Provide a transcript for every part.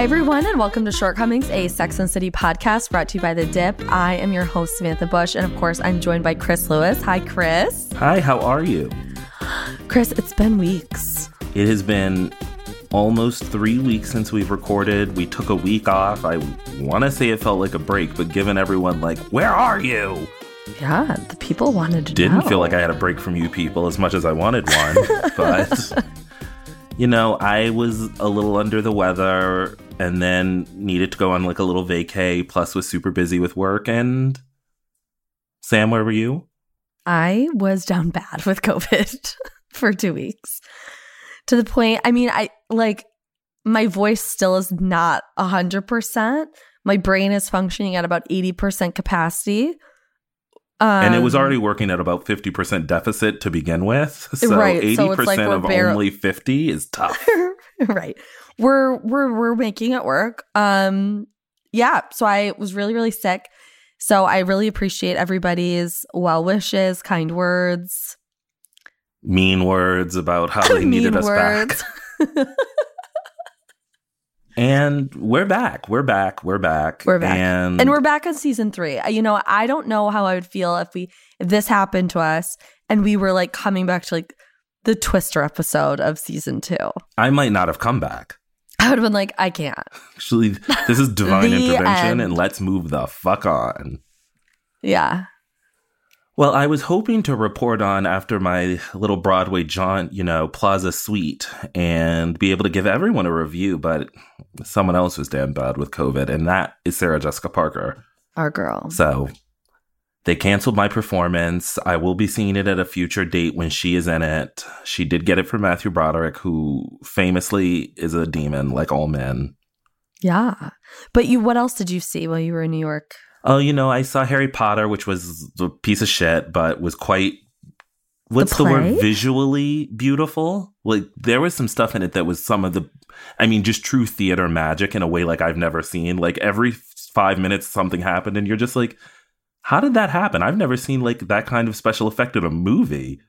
Hi, everyone, and welcome to Shortcomings, a Sex and City podcast brought to you by The Dip. I am your host, Samantha Bush, and of course, I'm joined by Chris Lewis. Hi, Chris. Hi, how are you? Chris, it's been weeks. It has been almost three weeks since we've recorded. We took a week off. I want to say it felt like a break, but given everyone, like, where are you? Yeah, the people wanted to Didn't know. feel like I had a break from you people as much as I wanted one, but. You know, I was a little under the weather and then needed to go on like a little vacay, plus was super busy with work. And Sam, where were you? I was down bad with COVID for two weeks to the point, I mean, I like my voice still is not 100%. My brain is functioning at about 80% capacity. Um, and it was already working at about 50% deficit to begin with. So Right, 80% so like of only 50 is tough. right. We're we're we're making it work. Um yeah, so I was really really sick. So I really appreciate everybody's well wishes, kind words, mean words about how they needed us words. back. And we're back. We're back. We're back. We're back. And, and we're back on season 3. Uh, You know, I don't know how I would feel if we if this happened to us and we were like coming back to like the Twister episode of season 2. I might not have come back. I would have been like, I can't. Actually, this is divine intervention end. and let's move the fuck on. Yeah. Well, I was hoping to report on after my little Broadway jaunt, you know, Plaza Suite, and be able to give everyone a review, but someone else was damn bad with COVID, and that is Sarah Jessica Parker. Our girl. So they canceled my performance. I will be seeing it at a future date when she is in it. She did get it from Matthew Broderick, who famously is a demon like all men. Yeah. But you what else did you see while you were in New York? Oh, you know, I saw Harry Potter, which was a piece of shit, but was quite. What's the, word? Visually beautiful. Like there was some stuff in it that was some of the, I mean, just true theater magic in a way like I've never seen. Like every five minutes something happened, and you're just like, how did that happen? I've never seen like that kind of special effect in a movie.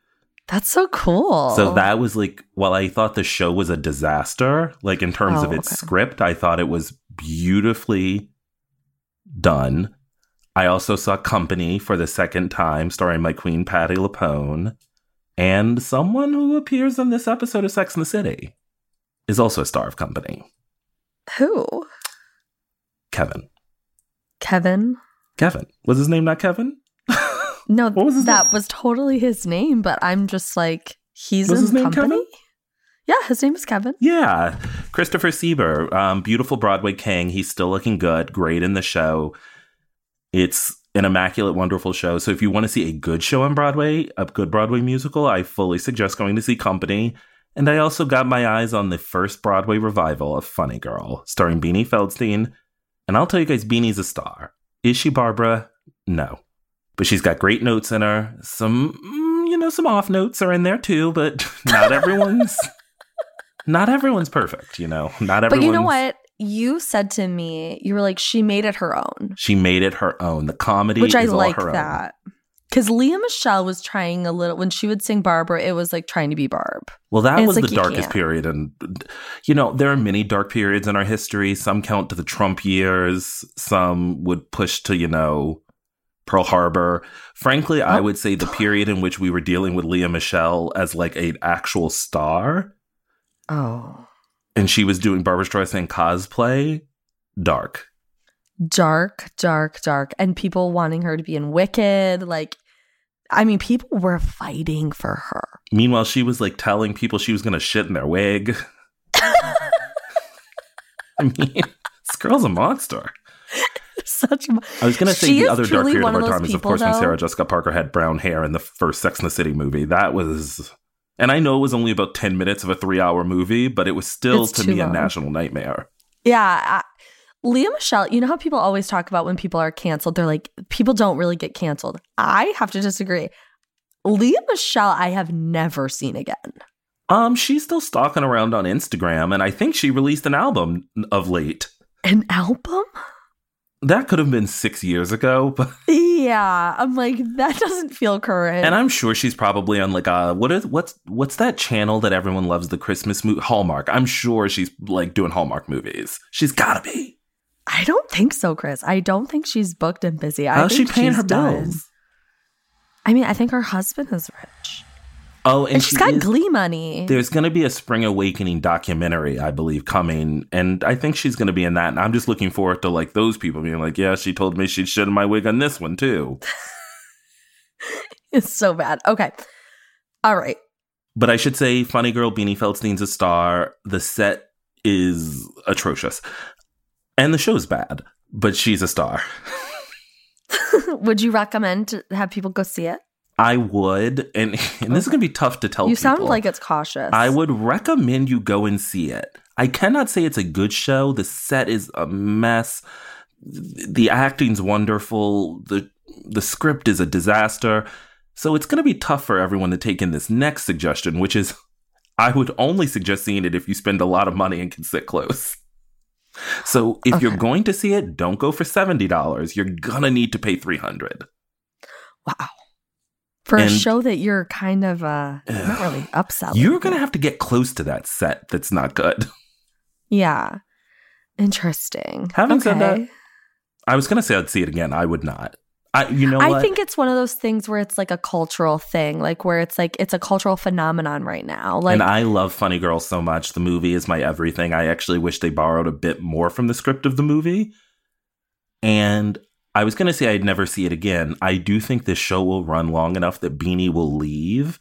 That's so cool. So that was like, while I thought the show was a disaster, like in terms of Oh, its okay. script, I thought it was beautifully done. I also saw Company for the second time, starring my queen Patti LuPone, and someone who appears in this episode of Sex and the City is also a star of Company. who? Kevin. Kevin? Kevin was his name not Kevin? No, was that name? was totally his name, but I'm just like he's Was in his name company. Kevin? Yeah, his name is Kevin. Yeah, Christopher Sieber, um, beautiful Broadway king. He's still looking good, great in the show. It's an immaculate, wonderful show. So if you want to see a good show on Broadway, a good Broadway musical, I fully suggest going to see Company. And I also got my eyes on the first Broadway revival of Funny Girl, starring Beanie Feldstein. And I'll tell you guys, Beanie's a star. Is she Barbra? No. But she's got great notes in her. Some, mm, you know, some off notes are in there too, but not everyone's. not everyone's perfect, you know. Not everyone's. But you know what? You said to me, you were like, she made it her own, She made it her own. The comedy, which I is all like her own. Because Lea Michele was trying a little when she would sing Barbra, it was like trying to be Barb. Well, that was like the darkest can't. period, and you know there are many dark periods in our history. Some count to the Trump years. Some would push to you know Pearl Harbor. Frankly, I Oh. would say the period in which we were dealing with Lea Michele as like an actual star, Oh. and she was doing Barbra Streisand cosplay. Dark. Dark, dark, dark. And people wanting her to be in Wicked. Like, I mean, people were fighting for her. Meanwhile, she was like telling people she was going to shit in their wig. I mean, this girl's a monster. Such. I was going to say the other dark period one of our time is, of course, when Sarah Jessica Parker had brown hair in the first Sex and the City movie. That was, and I know it was only about 10 minutes of a three hour movie, but it was still It's to me a national nightmare. Yeah. Lea Michele, you know how people always talk about when people are canceled? They're like, people don't really get canceled. I have to disagree. Lea Michele, I have never seen again. Um, she's still stalking around on Instagram, and I think she released an album of late. An album? That could have been six years ago, but Yeah. I'm like, that doesn't feel current. and I'm sure she's probably on like uh what is what's what's that channel that everyone loves the Christmas movie Hallmark. I'm sure she's like doing Hallmark movies. She's gotta be. I don't think so, Chris. I don't think she's booked and busy. I How's she paying her done. bills? I mean, I think her husband is rich. Oh, and, And, she's she got is- glee money. There's going to be a Spring Awakening documentary, I believe, coming, and I think she's going to be in that. And I'm just looking forward to like those people being like, "Yeah, she told me she'd shit in my wig on this one too." It's so bad. Okay. All right. But I should say, Funny Girl Beanie Feldstein's a star. The set is atrocious, and the show's bad. But she's a star. Would you recommend to have people go see it? I would, and and this is going to be tough to tell. People. You sound like it's cautious. I would recommend you go and see it. I cannot say it's a good show. The set is a mess. The acting's wonderful. The the script is a disaster. So it's going to be tough for everyone to take in this next suggestion, which is I would only suggest seeing it if you spend a lot of money and can sit close. So if you're going to see it, don't go for $70. You're going to need to pay 300. Wow. For a show that you're kind of uh not really upselling. You're going to have to get close to that set that's not good. Yeah. Interesting. Having said that, I was gonna say I'd see it again. I would not. I, you know, I what? think it's one of those things where it's like a cultural thing, like where it's like it's a cultural phenomenon right now. Like and I love Funny Girl so much. The movie is my everything. I actually wish they borrowed a bit more from the script of the movie. And I was gonna say I'd never see it again. I do think this show will run long enough that Beanie will leave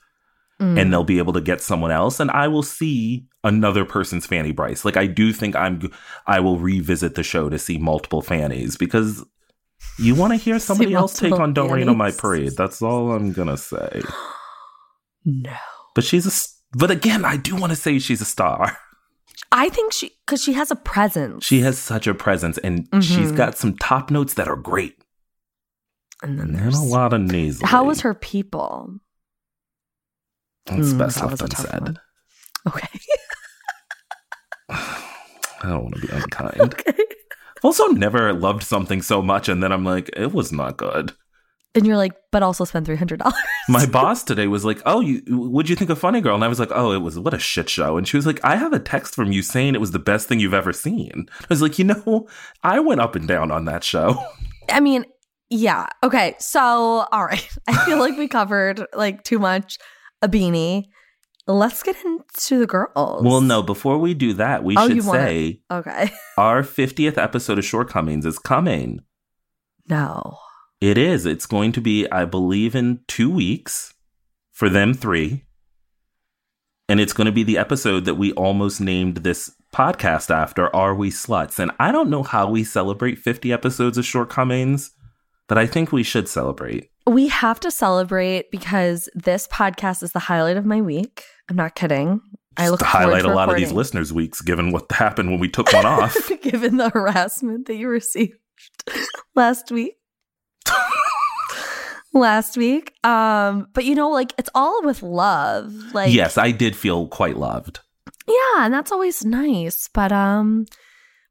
mm, and they'll be able to get someone else, and I will see another person's Fanny Brice. Like I do think I'm, I will revisit the show to see multiple Fannies because you want to hear somebody else take on "Don't Rain on My Parade." That's all I'm gonna say. no. But she's a. but again, I do want to say she's a star. I think she because she has a presence. She has such a presence, and she's Mhm. got some top notes that are great, and then and there's a lot of nasal. how was her people? That's Mm, best left was a tough unsaid. one. Okay. I don't want to be unkind. okay. Also, never loved something so much, and then I'm like, it was not good. And you're like, but also spend three hundred dollars. My boss today was like, "Oh, you what'd you think of Funny Girl?" And I was like, "Oh, it was what a shit show." And she was like, "I have a text from you saying it was the best thing you've ever seen." I was like, "You know, I went up and down on that show." I mean, yeah. Okay. So, all right. I feel like we covered like too much a beanie. Let's get into the girls. Well, no, before we do that, we Oh, should say Okay. our 50th episode of Shortcomings is coming. No. It is. It's going to be, I believe, in two weeks for them three. And it's going to be the episode that we almost named this podcast after Are We Sluts? And I don't know how we celebrate 50 episodes of Shortcomings, but I think we should celebrate. We have to celebrate because this podcast is the highlight of my week. I'm not kidding. I look to highlight to a lot of these listeners' weeks, given what happened when we took one off. given the harassment that you received last week. last week. Um, but you know, like it's all with love. Like yes, I did feel quite loved. Yeah, and that's always nice. But um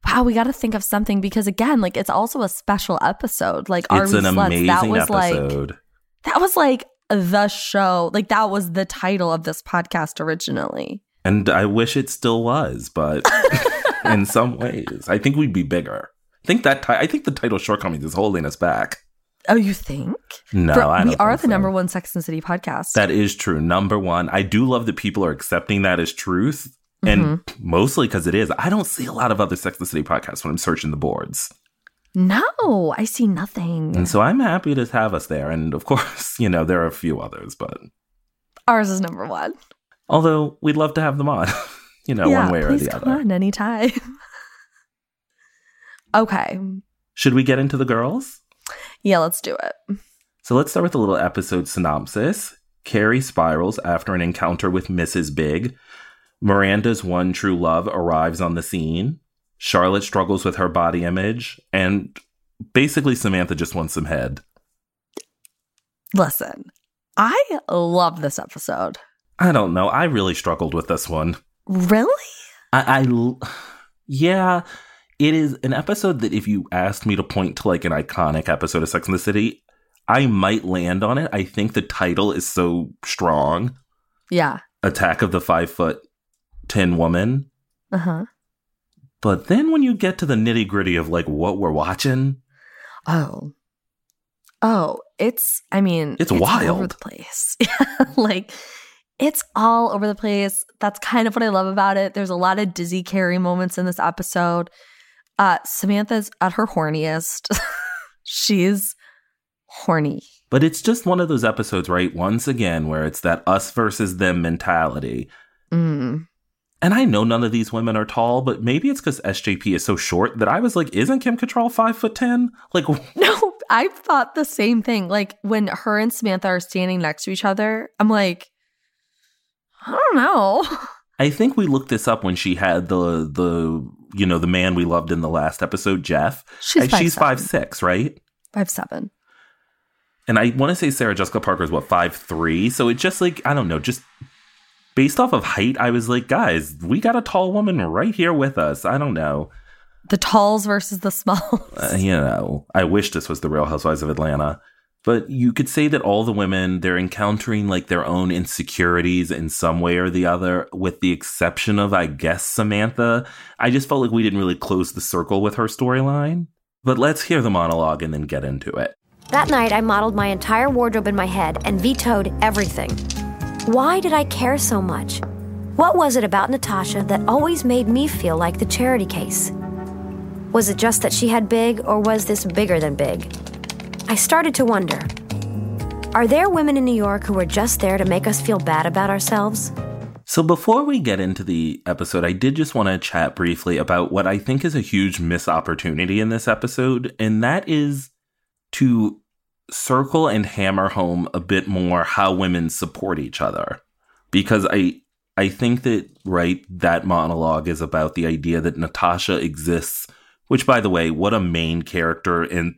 wow, we gotta think of something because again, like it's also a special episode. Like Are it's We an Sluts? amazing that was like episode. that was like the show. Like that was the title of this podcast originally. And I wish it still was, but in some ways, I think we'd be bigger. I think that ti- I think the title shortcomings is holding us back. Oh, you think? No, For- we are the so. number one Sex and City podcast. That is true. Number one, I do love that people are accepting that as truth, and Mm-hmm. mostly because it is. I don't see a lot of other Sex and the City podcasts when I'm searching the boards, no, I see nothing. and so I'm happy to have us there. And of course, you know there are a few others, but Ours is number one. although we'd love to have them on, you know, yeah, one way or the come other. on anytime. okay. Should we get into the girls? Yeah, let's do it. So let's start with a little episode synopsis. Carrie spirals after an encounter with Mrs. Big. Miranda's one true love arrives on the scene. Charlotte struggles with her body image, and basically Samantha just wants some head. Listen, I love this episode. I don't know. I really struggled with this one. Really? I, I yeah, it is an episode that if you asked me to point to like an iconic episode of Sex in the City, I might land on it. I think the title is so strong. Yeah. Attack of the Five Foot Ten Woman. Uh huh. But then when you get to the nitty gritty of like what we're watching, Oh. Oh, it's, I mean, It's all over the place. like, it's all over the place. That's kind of what I love about it. There's a lot of Dizzy Carrie moments in this episode. Uh, Samantha's at her horniest. She's horny. but it's just one of those episodes, right? Once again, where it's that us versus them mentality. Mm. And I know none of these women are tall, but maybe it's because SJP is so short that I was like, isn't Kim Cattrall five foot ten? Like, No, I thought the same thing. Like when her and Samantha are standing next to each other, I'm like, I don't know. I think we looked this up when she had the the you know the man we loved in the last episode, Jeff. She's five she's seven. five six, right? Five seven. And I want to say Sarah Jessica Parker is what five three. So it just like I don't know, just based off of height, I was like, guys, we got a tall woman right here with us. I don't know, The talls versus the smalls. uh, you know. I wish this was the Real Housewives of Atlanta. But you could say that all the women they're encountering like their own insecurities in some way or the other, with the exception of I guess Samantha. I just felt like we didn't really close the circle with her storyline. But let's hear the monologue and then get into it. That night, I modeled my entire wardrobe in my head and vetoed everything. Why did I care so much? What was it about Natasha that always made me feel like the charity case? Was it just that she had big, or was this bigger than big? I started to wonder Are there women in New York who are just there to make us feel bad about ourselves? So before we get into the episode, I did just want to chat briefly about what I think is a huge missed opportunity in this episode, and that is to circle and hammer home a bit more how women support each other. Because I I think that right that monologue is about the idea that Natasha exists, which by the way, what a main character in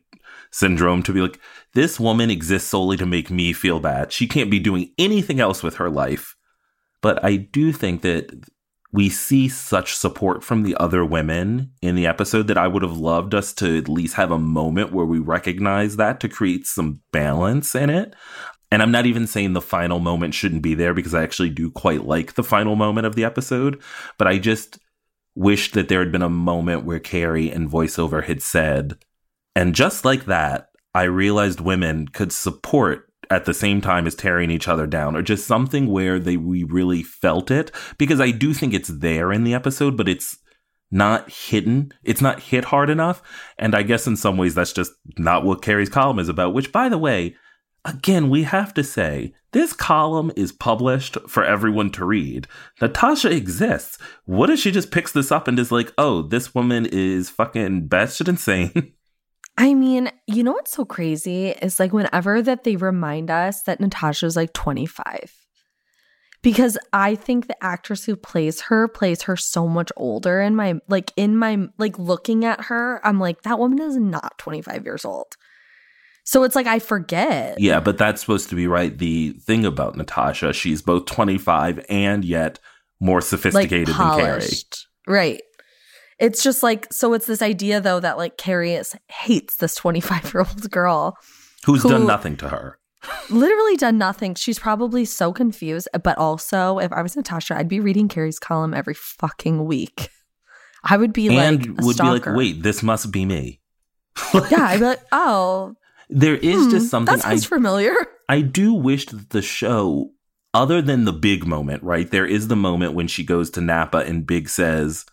syndrome to be like this woman exists solely to make me feel bad. She can't be doing anything else with her life. But I do think that we see such support from the other women in the episode that I would have loved us to at least have a moment where we recognize that to create some balance in it. And I'm not even saying the final moment shouldn't be there because I actually do quite like the final moment of the episode. But I just wished that there had been a moment where Carrie and voiceover had said, and just like that, I realized women could support at the same time as tearing each other down or just something where they we really felt it. Because I do think it's there in the episode but it's not hidden. It's not hit hard enough. And I guess in some ways that's just not what Carrie's column is about which by the way again we have to say this column is published for everyone to read. Natasha exists. What if she just picks this up and is like oh this woman is fucking batshit insane I mean, you know what's so crazy is like whenever that they remind us that Natasha's like 25. Because I think the actress who plays her plays her so much older in my like in my like looking at her, I'm like that woman is not 25 years old. So it's like I forget. Yeah, but that's supposed to be right. The thing about Natasha, she's both 25 and yet more like sophisticated than Carrie. Right. It's just like so it's this idea though that like Carrie is, hates this 25 year old girl Who's done nothing to her. literally done nothing. She's probably so confused. But also, if I was Natasha, I'd be reading Carrie's column every fucking week. I would be and like, would stalker. be like, wait, this must be me. yeah, I'd be like, oh, There is hmm, just something that I familiar. I do wish that the show, other than the big moment, right? There is the moment when she goes to Napa and Big says,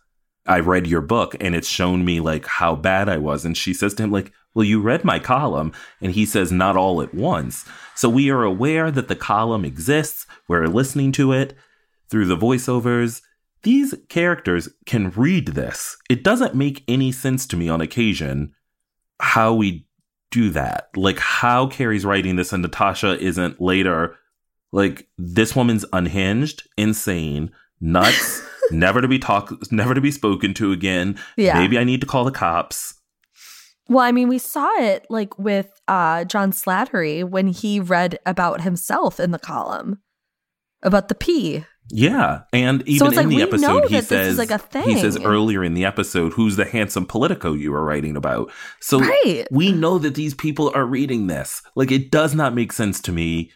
I read your book and it's shown me like how bad I was. And she says to him, like, well, you read my column. And he says, not all at once. So we are aware that the column exists. We're listening to it through the voiceovers. These characters can read this. It doesn't make any sense to me on occasion how we do that. Like how Carrie's writing this and Natasha isn't later like this woman's unhinged, insane, nuts, never to be talk, never to be spoken to again. Yeah. Maybe I need to call the cops. Well, I mean, we saw it like with uh, John Slattery when he read about himself in the column about the pee. Yeah, and even it's in like, the episode, he says like, a he says earlier in the episode, "Who's the handsome Politico you were writing about?" So Right. we know that these people are reading this. Like, it does not make sense to me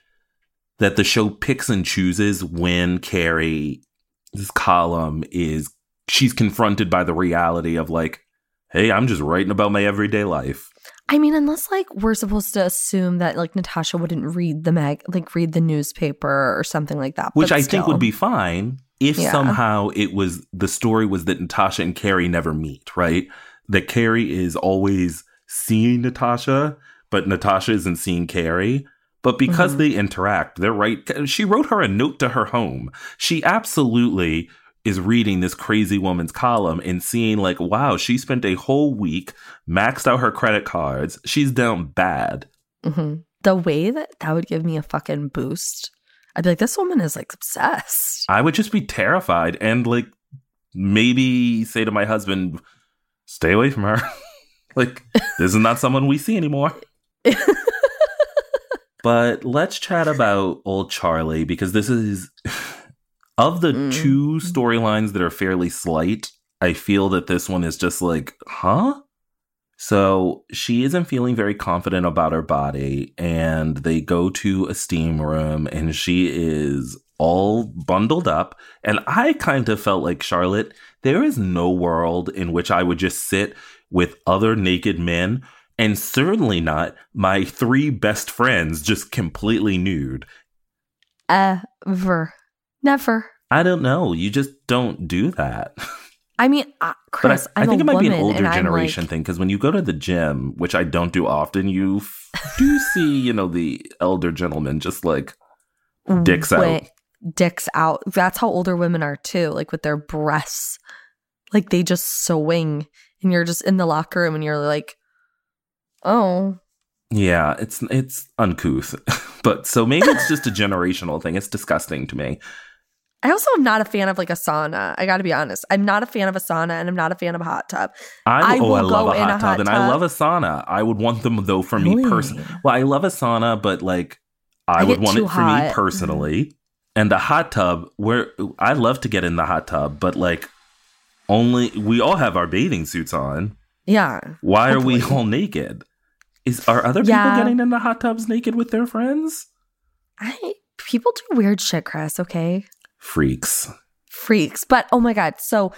that the show picks and chooses when Carrie's column is she's confronted by the reality of like, "Hey, I'm just writing about my everyday life." I mean, unless like we're supposed to assume that like Natasha wouldn't read the mag, like read the newspaper or something like that, which I think would be fine if Yeah. somehow it was the story was that Natasha and Carrie never meet, right? That Carrie is always seeing Natasha, but Natasha isn't seeing Carrie. But because Mhm. they interact, they're right. She wrote her a note to her home. She absolutely is reading this crazy woman's column and seeing, like, wow, she spent a whole week, maxed out her credit cards. She's down bad. Mhm. the way that that would give me a fucking boost. I'd be like, this woman is like obsessed. I would just be terrified and like maybe say to my husband, stay away from her. like, this is not someone we see anymore. but let's chat about old Charlie because this is of the Mm. two storylines that are fairly slight. I feel that this one is just like, huh? So she isn't feeling very confident about her body, and they go to a steam room, and she is all bundled up. And I kind of felt like Charlotte, there is no world in which I would just sit with other naked men, and certainly not my three best friends just completely nude. Ever. Never. I don't know. You just don't do that. I mean, uh, Chris, I, I think it might be an older generation like, thing because when you go to the gym, which I don't do often, you f- do see, you know, the elder gentleman just like dicks out. Dicks out. That's how older women are too, like with their breasts. Like they just swing and you're just in the locker room and you're like, oh, Yeah, it's it's uncouth. but so maybe it's just a generational thing. It's disgusting to me. I also am not a fan of like a sauna. I got to be honest. I'm not a fan of a sauna and I'm not a fan of a hot tub. I, I oh, will I love go a in hot a tub hot and I love a sauna. I would want them though for me Really? personally. Well, I love a sauna, but like I, I would want it for me hot. personally. Mm-hmm. And the hot tub, where I love to get in the hot tub, but like only we all have our bathing suits on. Yeah. Why are we all naked? Is are other Yeah. people getting in the hot tubs naked with their friends? I people do weird shit, Chris, okay? Freaks. Freaks. But oh my god, so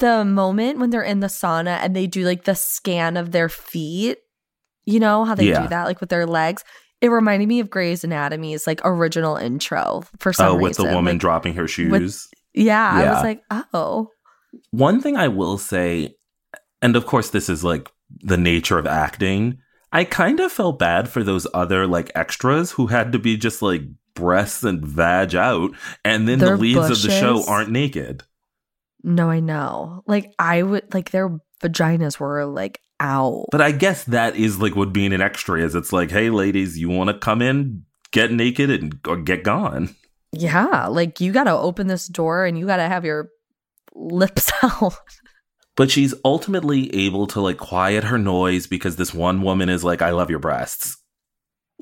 the moment when they're in the sauna and they do like the scan of their feet, you know how they Yeah. do that like with their legs? It reminded me of Grey's Anatomy's like original intro for some Oh, reason. with the woman Like, dropping her shoes. yeah, I was like, oh. One thing I will say, and of course, this is like the nature of acting. I kind of felt bad for those other like extras who had to be just like breasts and vag out, and then the Their leads of the show aren't naked. No, I know. Like I would like their vaginas were like out. But I guess that is like what being an extra is. It's like, hey, ladies, you want to come in, get naked, and or get gone. Yeah, like you got to open this door and you got to have your lips out. But she's ultimately able to like quiet her noise because this one woman is like, I love your breasts.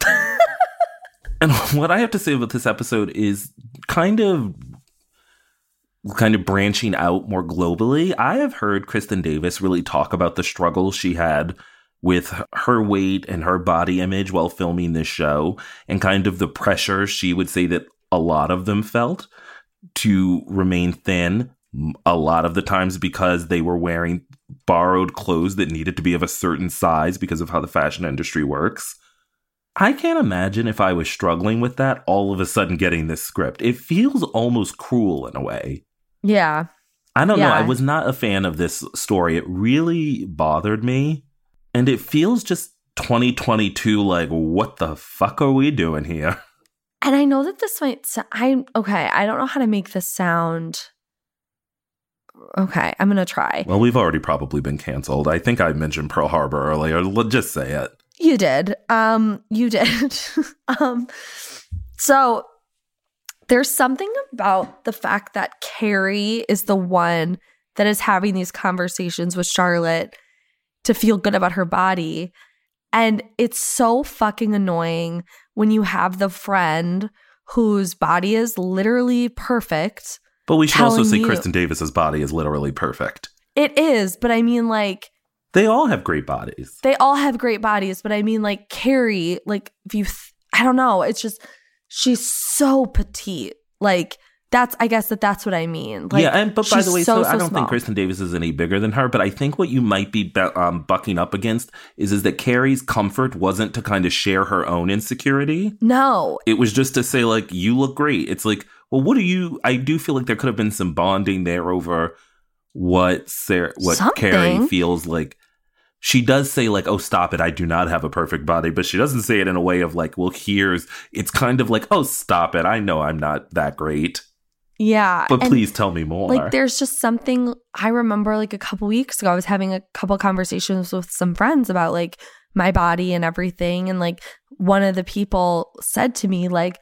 and what I have to say about this episode is kind of kind of branching out more globally. I have heard Kristin Davis really talk about the struggle she had with her weight and her body image while filming this show and kind of the pressure she would say that a lot of them felt to remain thin a lot of the times because they were wearing borrowed clothes that needed to be of a certain size because of how the fashion industry works. I can't imagine if I was struggling with that all of a sudden getting this script. It feels almost cruel in a way. Yeah. I don't know. I was not a fan of this story. It really bothered me. And it feels just 2022 like, what the fuck are we doing here? And I know that this might sound, I'm okay. I don't know how to make this sound. Okay, I'm to try. Well, we've already probably been canceled. I think I mentioned Pearl Harbor earlier. Let's just say it. You did. Um, you did. um, so There's something about the fact that Carrie is the one that is having these conversations with Charlotte to feel good about her body. And it's so fucking annoying when you have the friend whose body is literally perfect. But we should also say you- Kristin Davis's body is literally perfect. It is, but I mean, like, They all have great bodies. they all have great bodies, but I mean, like, Carrie, like, if you, th- I don't know, it's just, she's so petite. Like, that's, I guess that that's what I mean. Like, yeah, and but by the way, so, I don't small. think Kristin Davis is any bigger than her. But I think what you might be bu- um, bucking up against is is that Carrie's comfort wasn't to kind of share her own insecurity. No, It was just to say like, "You look great." It's like, well, what do you? I do feel like there could have been some bonding there over what Sarah, what Something. Carrie feels like. She does say like, "Oh, stop it! I do not have a perfect body," but she doesn't say it in a way of like, "Well, here's." It's kind of like, "Oh, stop it! I know I'm not that great, yeah. but please tell me more." Like there's just something I remember like a couple weeks ago I was having a couple conversations with some friends about like my body and everything and like one of the people said to me like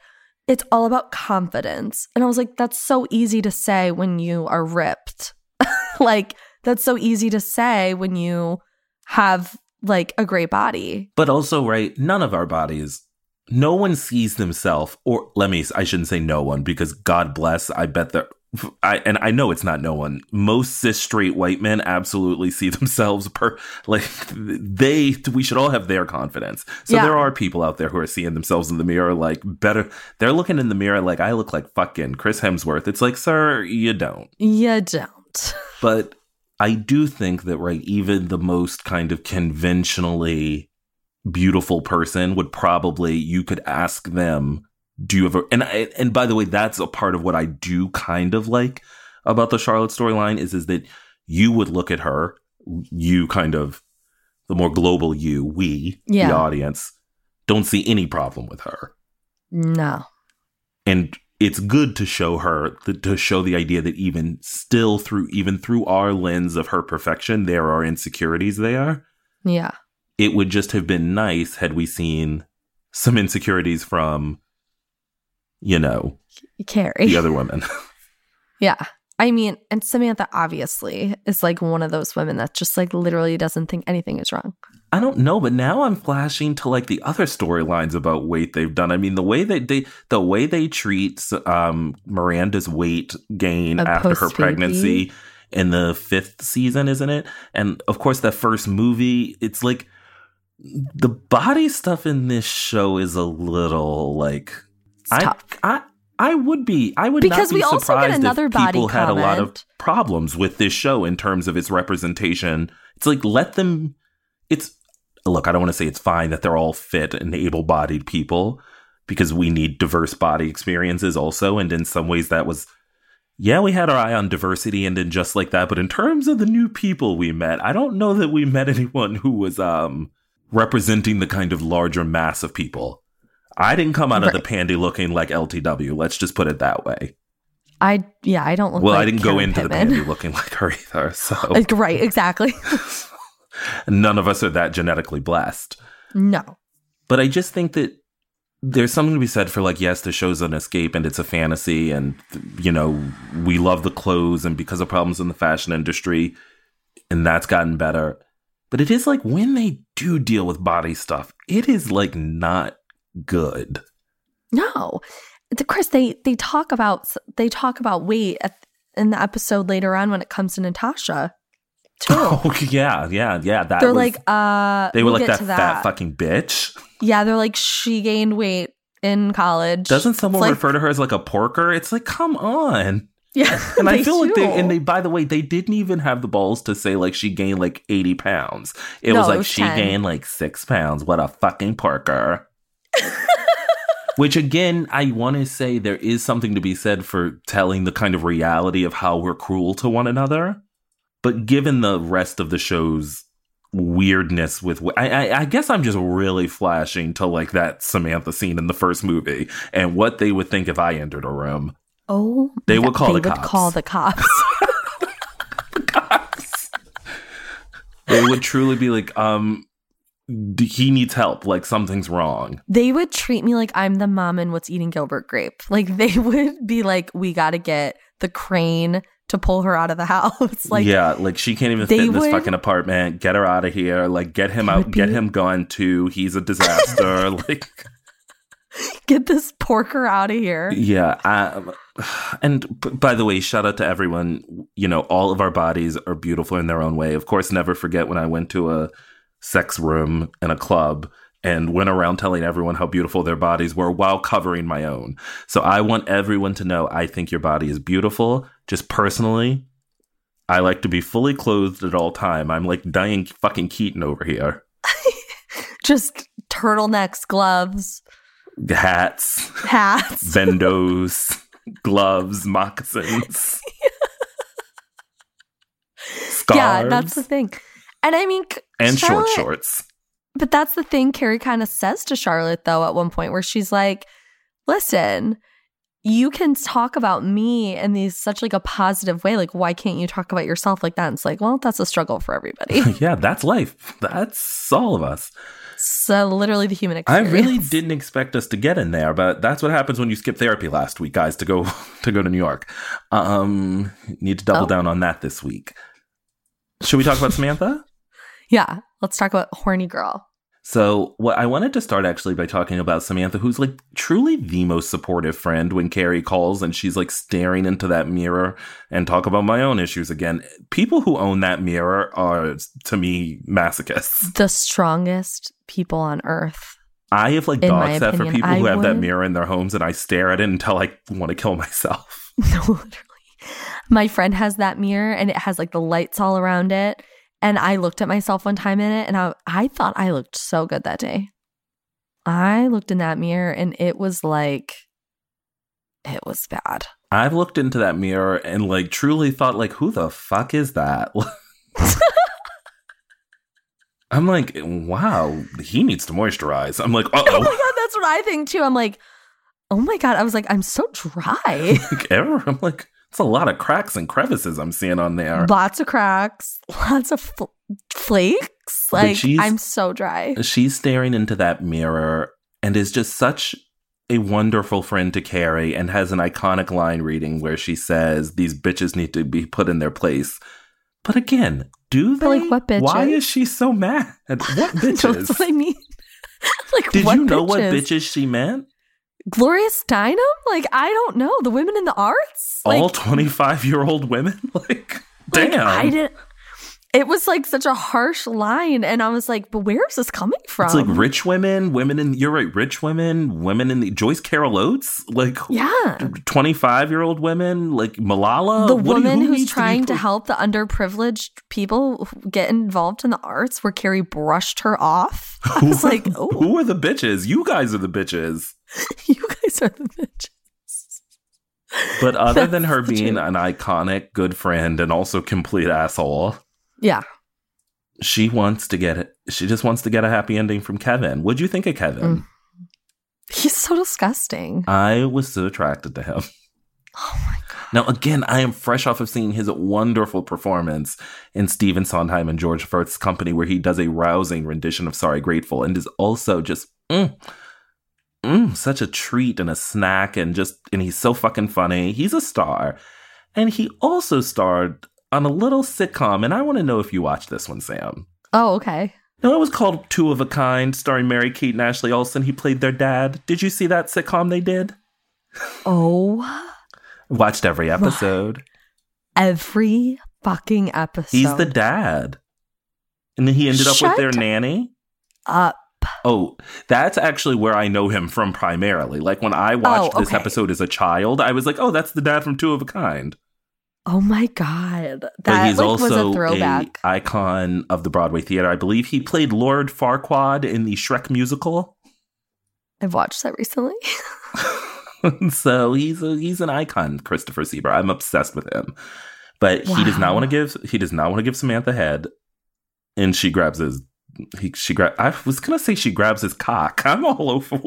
it's all about confidence. And I was like that's so easy to say when you are ripped. like that's so easy to say when you have like a great body. But also, right, none of our bodies, no one sees themselves, or let me, I shouldn't say no one, because God bless, I bet that, I, and I know it's not no one. Most cis straight white men absolutely see themselves per, like, they, we should all have their confidence. So Yeah. there are people out there who are seeing themselves in the mirror, like, better, they're looking in the mirror like, I look like fucking Chris Hemsworth. It's like, sir, you don't. You don't. But I do think that, right, even the most kind of conventionally beautiful person would probably, you could ask them, do you ever, and, I, and by the way, that's a part of what I do kind of like about the Charlotte storyline is, is that you would look at her, you kind of, the more global you, we, Yeah. the audience, don't see any problem with her No. and it's good to show her to show the idea that even still through even through our lens of her perfection there are insecurities there Yeah. it would just have been nice had we seen some insecurities from you know Carrie. the other women Yeah. I mean, and Samantha obviously is like one of those women that just like literally doesn't think anything is wrong. i don't know but now i'm flashing to like the other storylines about weight they've done i mean the way that they the way they treat um miranda's weight gain A after her pregnancy in the fifth season isn't it and of course that first movie it's like the body stuff in this show is a little like I. I I would be I would Because not be we also get another if body people had a lot of problems with this show in terms of its representation. It's like let them it's look, I don't want to say it's fine that they're all fit and able-bodied people because we need diverse body experiences also and in some ways that was yeah, we had our eye on diversity and then just like that, but in terms of the new people we met, I don't know that we met anyone who was um representing the kind of larger mass of people. I didn't come out of the pandy looking like LTW. Let's just put it that way. I yeah, I don't look like well, like I didn't go into Pittman. the pandy looking like her either. So Like, right, exactly. none of us are that genetically blessed. no. But I just think that there's something to be said for like, yes, the show's an escape and it's a fantasy, and you know we love the clothes, and because of problems in the fashion industry, and that's gotten better. But it is like when they do deal with body stuff, it is like not good. No. The- Chris, they they talk about they talk about weight at, in the episode later on when it comes to Natasha. Too. Oh yeah, yeah, yeah. That they're was- like, uh they were we'll like get that, fat fucking bitch. Yeah, they're like she gained weight in college. Doesn't someone like- refer to her as like a porker? It's like, come on. Yeah. And I feel like they and they by the way, they didn't even have the balls to say like she gained like 80 pounds. It No, was it like was she 10. gained like six pounds. What a fucking porker. Which again, I want to say there is something to be said for telling the kind of reality of how we're cruel to one another. But given the rest of the show's weirdness with I, I, I guess I'm just really flashing to like that Samantha scene in the first movie and what they would think if I entered a room. Oh, They would call they the would cops. call the cops. They would truly be like, um, he needs help. Like something's wrong. They would treat me like I'm the mom in What's Eating Gilbert Grape. Like they would be like, we got to get the crane to pull her out of the house. like, yeah, like she can't even fit in this would- fucking apartment. Get her out of here. Like get him out. would Get him gone too. He's a disaster. like get this porker out of here. yeah. Um, and b- by the way, shout out to everyone. You know, all of our bodies are beautiful in their own way. Of course, never forget when I went to a sex room in a club and went around telling everyone how beautiful their bodies were while covering my own. So I want everyone to know I think your body is beautiful. Just personally, I like to be fully clothed at all time. I'm like Diane fucking Keaton over here. Just turtlenecks, gloves, Hats, hats. vendos, gloves, moccasins. Yeah, that's the thing. And I mean, and short shorts. But that's the thing Carrie kind of says to Charlotte, though, at one point where she's like, listen, you can talk about me in these such like a positive way. Like, why can't you talk about yourself like that? And it's like, well, that's a struggle for everybody. yeah, that's life. That's all of us. so literally the human experience I really didn't expect us to get in there, but that's what happens when you skip therapy last week, guys, to go to go to New York. Um need to double Oh. down on that this week. Should we talk about Samantha? Yeah. Let's talk about horny girl. So, what I wanted to start actually by talking about Samantha, who's like truly the most supportive friend when Carrie calls and she's like staring into that mirror and talk about my own issues again. People who own that mirror are, to me, masochists. The strongest people on earth. I have like In dog my set for people I who have that mirror in their homes and I stare at it until I want to kill myself. No, literally. My friend has that mirror and it has like the lights all around it. And I looked at myself one time in it and I, I thought I looked so good that day. I looked in that mirror and it was like, it was bad. I've looked into that mirror and like truly thought like, who the fuck is that? I'm like, wow, he needs to moisturize. I'm like, uh Oh my. God, that's what I think too. I'm like, oh my God. I was like, I'm so dry. like, ever? I'm like, it's a lot of cracks and crevices I'm seeing on there. lots of cracks, lots of fl- flakes. Like, I'm so dry. She's staring into that mirror and is just such a wonderful friend to Carrie and has an iconic line reading where she says, These bitches need to be put in their place. But again, do they? But, like, what Why is she so mad? What That's bitches? what I mean. like, Did you know bitches? what bitches she meant? Gloria Steinem? Like, I don't know. The women in the arts? Like, All 25 year old women? Like, like, damn. I didn't. It was like such a harsh line. And I was like, but where is this coming from? It's like rich women, women in, you're right, rich women, women in the, Joyce Carol Oates, like Yeah. 25 year old women, like Malala. the What do you- woman who who's be trying to put- help the underprivileged people get involved in the arts, where Carrie brushed her off. I was like, oh, Who are the bitches? You guys are the bitches. you guys are the bitches. But other than her being an iconic good friend and also complete asshole, Yeah. she wants to get it. She just wants to get a happy ending from Kevin. What'd you think of Kevin? Mm. He's so disgusting. I was so attracted to him. Oh my God. Now, again, I am fresh off of seeing his wonderful performance in Stephen Sondheim and George Furth's Company, where he does a rousing rendition of Sorry Grateful and is also just mm, mm, such a treat and a snack and just, and he's so fucking funny. He's a star. And he also starred on a little sitcom, and I want to know if you watched this one, Sam. Oh, okay. No, it was called Two of a Kind, starring Mary Kate and Ashley Olsen. He played their dad. Did you see that sitcom they did? Oh, Watched every episode. every fucking episode. He's the dad. And then he ended up with their nanny. up. Oh, that's actually where I know him from primarily. Like when I watched Oh, this episode as a child, I was like, oh, that's the dad from Two of a Kind. Oh my god, but that he's like also was a throwback. icon of the Broadway theater. I believe he played Lord Farquaad in the Shrek musical. I've watched that recently. so he's a, he's an icon, Christopher Sieber. I'm obsessed with him. But he does not want to give he does not want to give Samantha head. And she grabs his he she grab I was gonna say she grabs his cock. I'm all over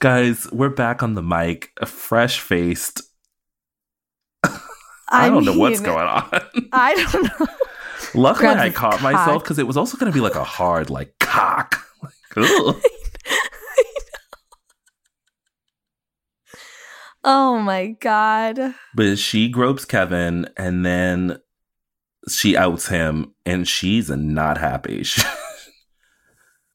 Guys, we're back on the mic, fresh faced. I, don't know what's going on. I don't know. Luckily, Grabs I caught myself because it was also going to be like a hard, like cock. Like. Oh my god. but she gropes Kevin, and then she outs him, and she's not happy.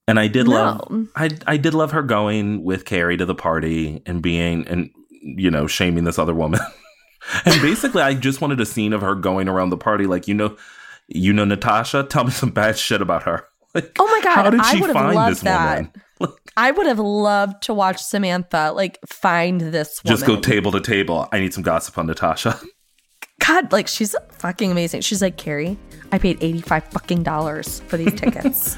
And I did love, I I did love her going with Carrie to the party and being and you know shaming this other woman. and basically, I just wanted a scene of her going around the party, like you know, you know Natasha. Tell me some bad shit about her. Like, Oh my god, how did she find this that. woman? I would have loved to watch Samantha like find this woman. Just go table to table. I need some gossip on Natasha. God, like she's fucking amazing. She's like, Carrie, I paid 85 fucking dollars for these tickets.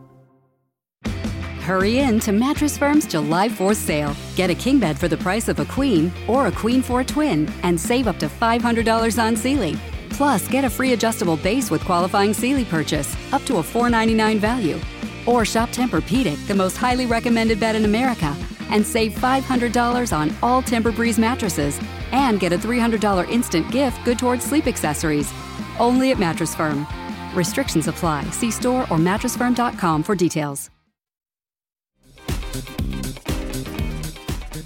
Hurry in to Mattress Firm's July 4th sale. Get a king bed for the price of a queen or a queen for a twin and save up to $500 on Sealy. Plus, get a free adjustable base with qualifying Sealy purchase, up to a 499 value. Or shop Tempur-Pedic, the most highly recommended bed in America, and save $500 on all Tempur-Breeze mattresses and get a $300 instant gift good towards sleep accessories. Only at Mattress Firm. Restrictions apply. See store or mattressfirm.com for details.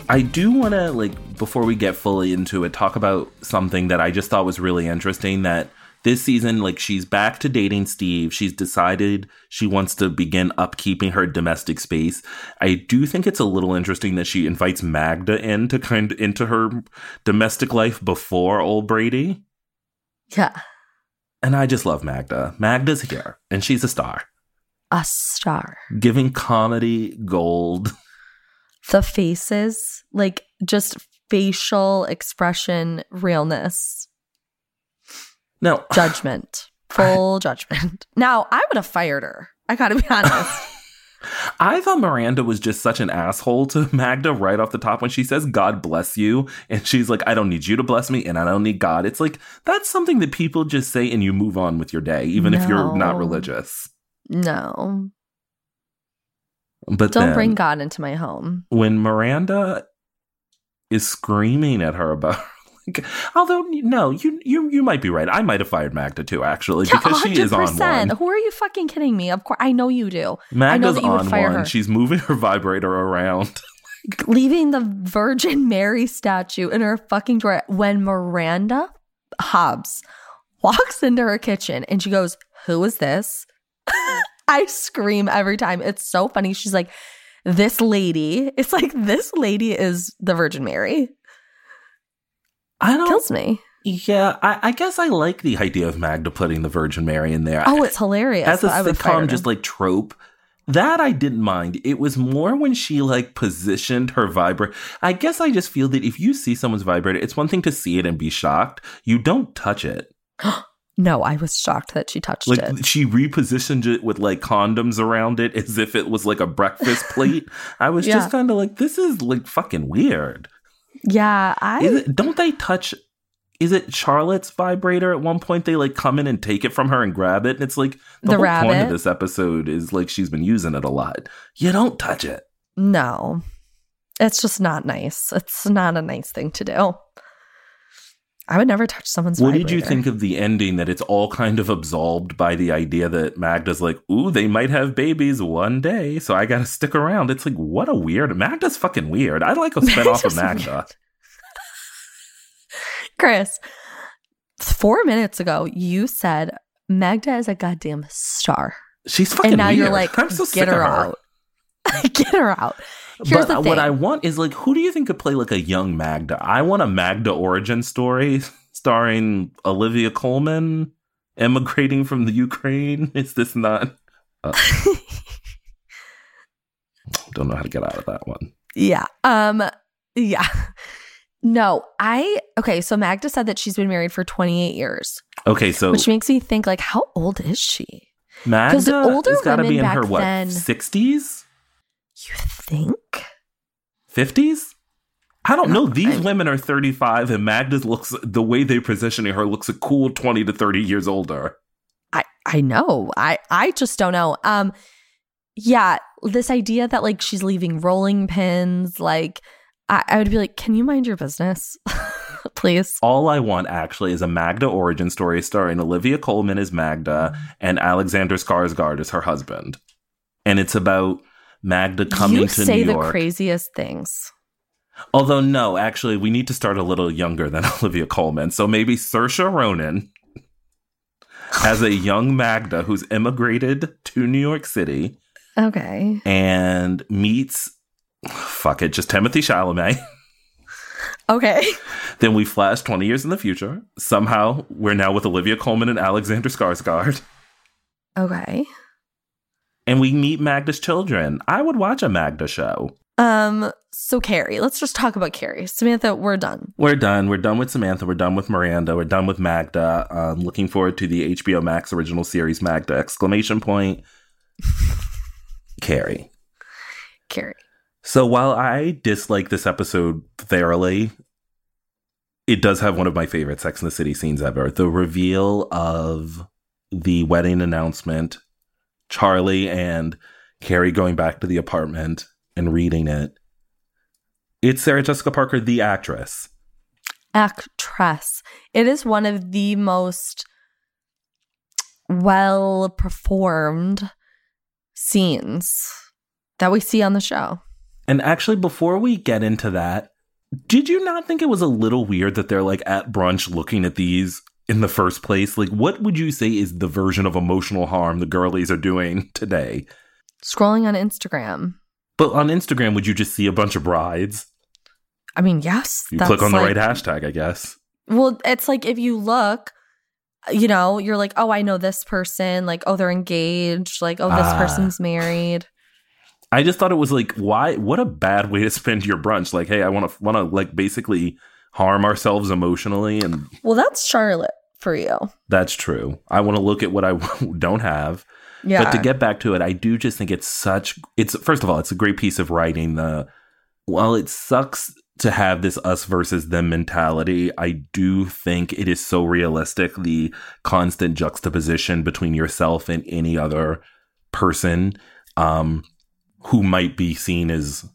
I do want to like before we get fully into it talk about something that I just thought was really interesting that this season like she's back to dating Steve. She's decided she wants to begin upkeeping her domestic space. I do think it's a little interesting that she invites Magda in to kind into her domestic life before old Brady. yeah. And I just love Magda. Magda's here and she's a star. A star. Giving comedy gold. The faces, like just facial expression, realness, No. judgment, full judgment. Now, I would have fired her. I gotta be honest. I thought Miranda was just such an asshole to Magda right off the top when she says, God bless you. And she's like, I don't need you to bless me and I don't need God. It's like, that's something that people just say and you move on with your day, even if you're not religious. no. But Don't bring God into my home. when Miranda is screaming at her about. Like, although no, you you you might be right. I might have fired Magda too, actually, Yeah, because she is on 100%. one. Who are you fucking kidding me? Of course, I know you do. I know Magda's that you would on fire one. her. She's moving her vibrator around. leaving the Virgin Mary statue in her fucking drawer when Miranda Hobbs walks into her kitchen and she goes, Who is this? I scream every time. It's so funny. She's like, This lady, it's like, this lady is the Virgin Mary. I don't Kills me. Yeah, I, I guess I like the idea of Magda putting the Virgin Mary in there. Oh, it's hilarious. as a I would fire sitcom, just like trope. That I didn't mind. It was more when she like positioned her vibrator. I guess I just feel that if you see someone's vibrator, it's one thing to see it and be shocked. You don't touch it. No, I was shocked that she touched Like it. she repositioned it with like condoms around it as if it was like a breakfast plate. I was Yeah. just kind of like, this is like fucking weird. Yeah, I Is it, don't they touch? Is it Charlotte's vibrator? At one point, they like come in and take it from her and grab it, and it's like the, The whole point of this episode is like she's been using it a lot. You don't touch it. no. It's just not nice. It's not a nice thing to do. I would never touch someone's What did you think of the ending? That it's all kind of absolved by the idea that Magda's like, "Ooh, they might have babies one day, so I got to stick around." It's like, what a weird. Magda's fucking weird. I'd like a spin off of Magda. Chris, four minutes ago, you said Magda is a goddamn star. She's fucking. and now you're like, I'm so get her, her. out. get her out. Here's but what I want is like, who do you think could play like a young Magda? I want a Magda origin story starring Olivia Colman emigrating from the Ukraine. Is this not? Uh, don't know how to get out of that one. yeah. Um, yeah. No, I okay. So Magda said that she's been married for 28 years, Okay, so which makes me think like, how old is she? Magda older has got to be in her what then- sixties, You think? fifties. I don't know. These women are thirty five, and Magda's looks the way they're positioning her looks a cool twenty to thirty years older. I I know. I I just don't know. Um, yeah, this idea that like she's leaving rolling pins, like I, I would be like, can you mind your business, please? All I want actually is a Magda origin story starring Olivia Colman as Magda and Alexander Skarsgård as her husband, and it's about Magda coming you to New York. You say the craziest things. Although no, actually, we need to start a little younger than Olivia Colman. So maybe Saoirse Ronan as a young Magda who's immigrated to New York City Okay. and meets fuck it, just Timothée Chalamet. Okay. then we flash 20 years in the future. Somehow we're now with Olivia Colman and Alexander Skarsgård. Okay. And we meet Magda's children. I would watch a Magda show. Um. So Carrie, let's just talk about Carrie. Samantha, we're done. We're done. We're done with Samantha. We're done with Miranda. We're done with Magda. Um, looking forward to the HBO Max original series Magda! Exclamation point. Carrie. Carrie. So while I dislike this episode thoroughly, it does have one of my favorite Sex in the City scenes ever. The reveal of the wedding announcement, Charlie and Carrie going back to the apartment and reading it. It's Sarah Jessica Parker, the actress. actress. It is one of the most well performed scenes that we see on the show. And actually, before we get into that, did you not think it was a little weird that they're like at brunch looking at these in the first place? Like, what would you say is the version of emotional harm the girlies are doing today? Scrolling on Instagram. But on Instagram, would you just see a bunch of brides? I mean, yes. You click on the like- right hashtag, I guess. Well, it's like if you look, you know, you're like, oh, I know this person. Like, oh, they're engaged. Like, oh, this Ah. person's married. I just thought it was like, why? What a bad way to spend your brunch. Like, hey, I want to want to like basically harm ourselves emotionally, and Well, that's Charlotte for you. that's true. I want to look at what I don't have. Yeah. But to get back to it, I do just think it's such it's first of all, it's a great piece of writing. The while it sucks to have this us versus them mentality, I do think it is so realistic, the constant juxtaposition between yourself and any other person um who might be seen as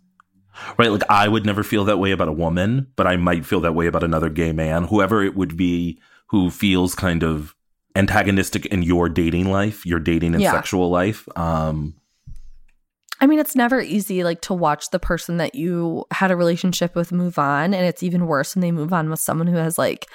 right like I would never feel that way about a woman, but I might feel that way about another gay man, whoever it would be who feels kind of antagonistic in your dating life, your dating and Yeah. sexual life. Um, I mean, it's never easy like to watch the person that you had a relationship with move on, and it's even worse when they move on with someone who has like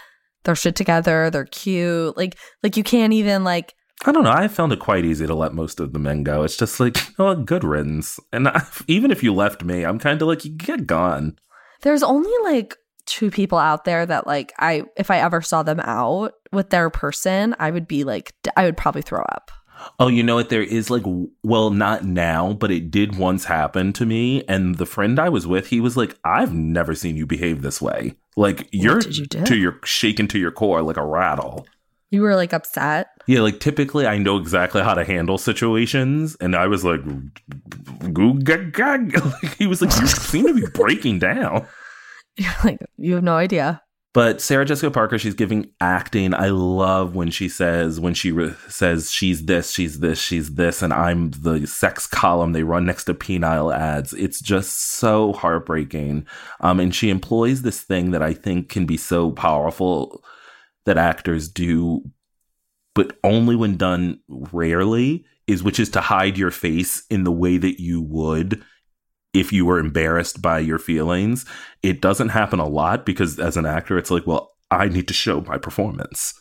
their shit together, they're cute, like like you can't even like I don't know. I found it quite easy to let most of the men go. It's just like, oh, good riddance. And I, even if you left me, I'm kind of like, you get gone. there's only like two people out there that like I if I ever saw them out with their person, I would be like I would probably throw up. Oh, you know what? There is like, well, not now, but it did once happen to me. And the friend I was with, he was like, I've never seen you behave this way. Like you're you to your shaken to your core like a rattle. You were like upset. Yeah, like typically I know exactly how to handle situations, and I was like, gag gag." He was like, "You seem to be breaking down." You're like you have no idea. But Sarah Jessica Parker, she's giving acting. I love when she says when she re- says she's this, she's this, she's this, and I'm the sex column they run next to penile ads. It's just so heartbreaking. Um, and she employs this thing that I think can be so powerful that actors do, but only when done rarely. Is which is to hide your face in the way that you would if you were embarrassed by your feelings. It doesn't happen a lot because as an actor, it's like, well, I need to show my performance.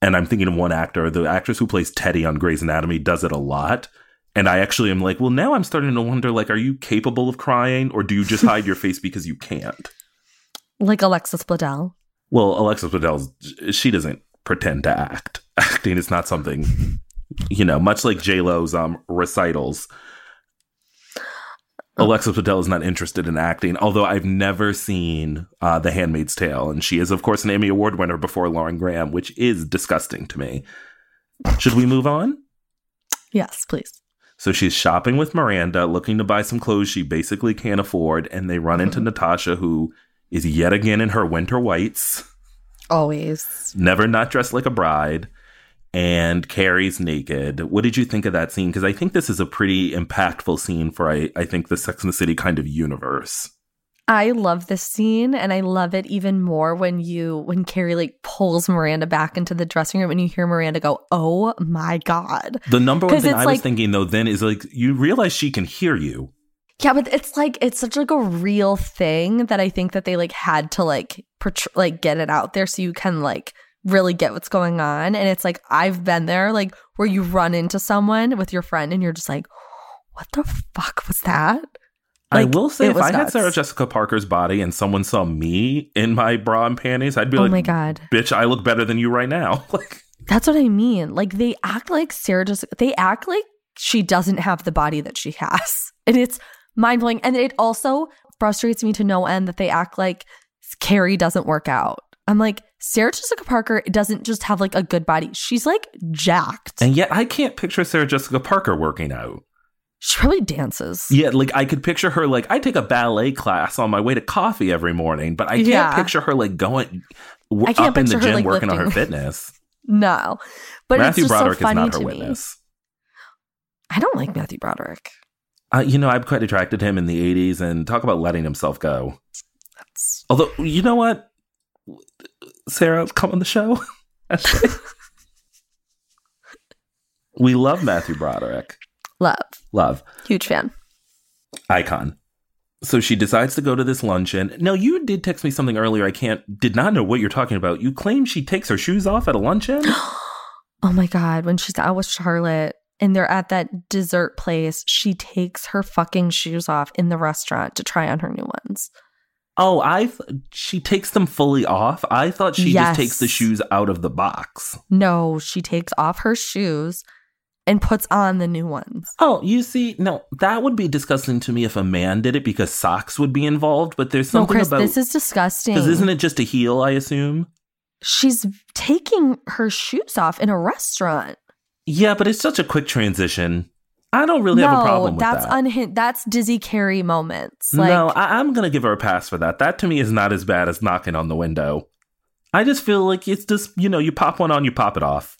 And I'm thinking of one actor, the actress who plays Teddy on Grey's Anatomy does it a lot. And I actually am like, well, now I'm starting to wonder, like, are you capable of crying or do you just hide your face because you can't? Like Alexis Bledel. Well, Alexis Bledel, she doesn't pretend to act. Acting is not something, you know, much like J Lo's um recitals. Alexis Bledel is not interested in acting, although I've never seen uh, The Handmaid's Tale, and she is, of course, an Emmy Award winner before Lauren Graham, which is disgusting to me. Should we move on? Yes, please. So she's shopping with Miranda, looking to buy some clothes she basically can't afford, and they run into Natasha, who is yet again in her winter whites, Always. never not dressed like a bride, and Carrie's naked. What did you think of that scene? Because I think this is a pretty impactful scene for I, I think the Sex and the City kind of universe. I love this scene and I love it even more when you when Carrie like pulls Miranda back into the dressing room and you hear Miranda go, "Oh my god." The number one thing I was thinking though then is like you realize she can hear you. Yeah, but it's like it's such like a real thing that I think that they like had to like portray, like get it out there so you can like really get what's going on. And it's like I've been there, like where you run into someone with your friend and you're just like, "What the fuck was that?" I will say if I had. Sarah Jessica Parker's body and someone saw me in my bra and panties, I'd be Oh like, my god. bitch, I look better than you right now. like That's what I mean. Like they act like Sarah just they act like she doesn't have the body that she has. And it's mind blowing. And it also frustrates me to no end that they act like Carrie doesn't work out. I'm like, Sarah Jessica Parker doesn't just have like a good body. She's like jacked. and yet I can't picture Sarah Jessica Parker working out. she probably dances. Yeah, like I could picture her like I take a ballet class on my way to coffee every morning, but I can't Yeah. picture her like going w- I can't up in the gym like, working on her fitness. No. But Matthew it's just Broderick so is funny not her to witness. me. I don't like Matthew Broderick. Uh, you know, I'm quite attracted to him in the 80s and talk about letting himself go. That's Although, you know what? Sarah, come on the show. we love Matthew Broderick. love. Love. Huge fan. Icon. So she decides to go to this luncheon. Now, you did text me something earlier. I can't, did not know what you're talking about. You claim she takes her shoes off at a luncheon? Oh my God. When she's out with Charlotte and they're at that dessert place, she takes her fucking shoes off in the restaurant to try on her new ones. oh, I, th- she takes them fully off. I thought she Yes. just takes the shoes out of the box. No, she takes off her shoes and puts on the new ones. Oh, you see, no, that would be disgusting to me if a man did it because socks would be involved. But there's No, something Chris, about this is disgusting. because isn't it just a heel? I assume. She's taking her shoes off in a restaurant. Yeah, but it's such a quick transition. I don't really no, have a problem with that's that. unhinged. That's Dizzy Carrie moments. Like, no, I- I'm gonna give her a pass for that. That to me is not as bad as knocking on the window. I just feel like it's just you know you pop one on, you pop it off.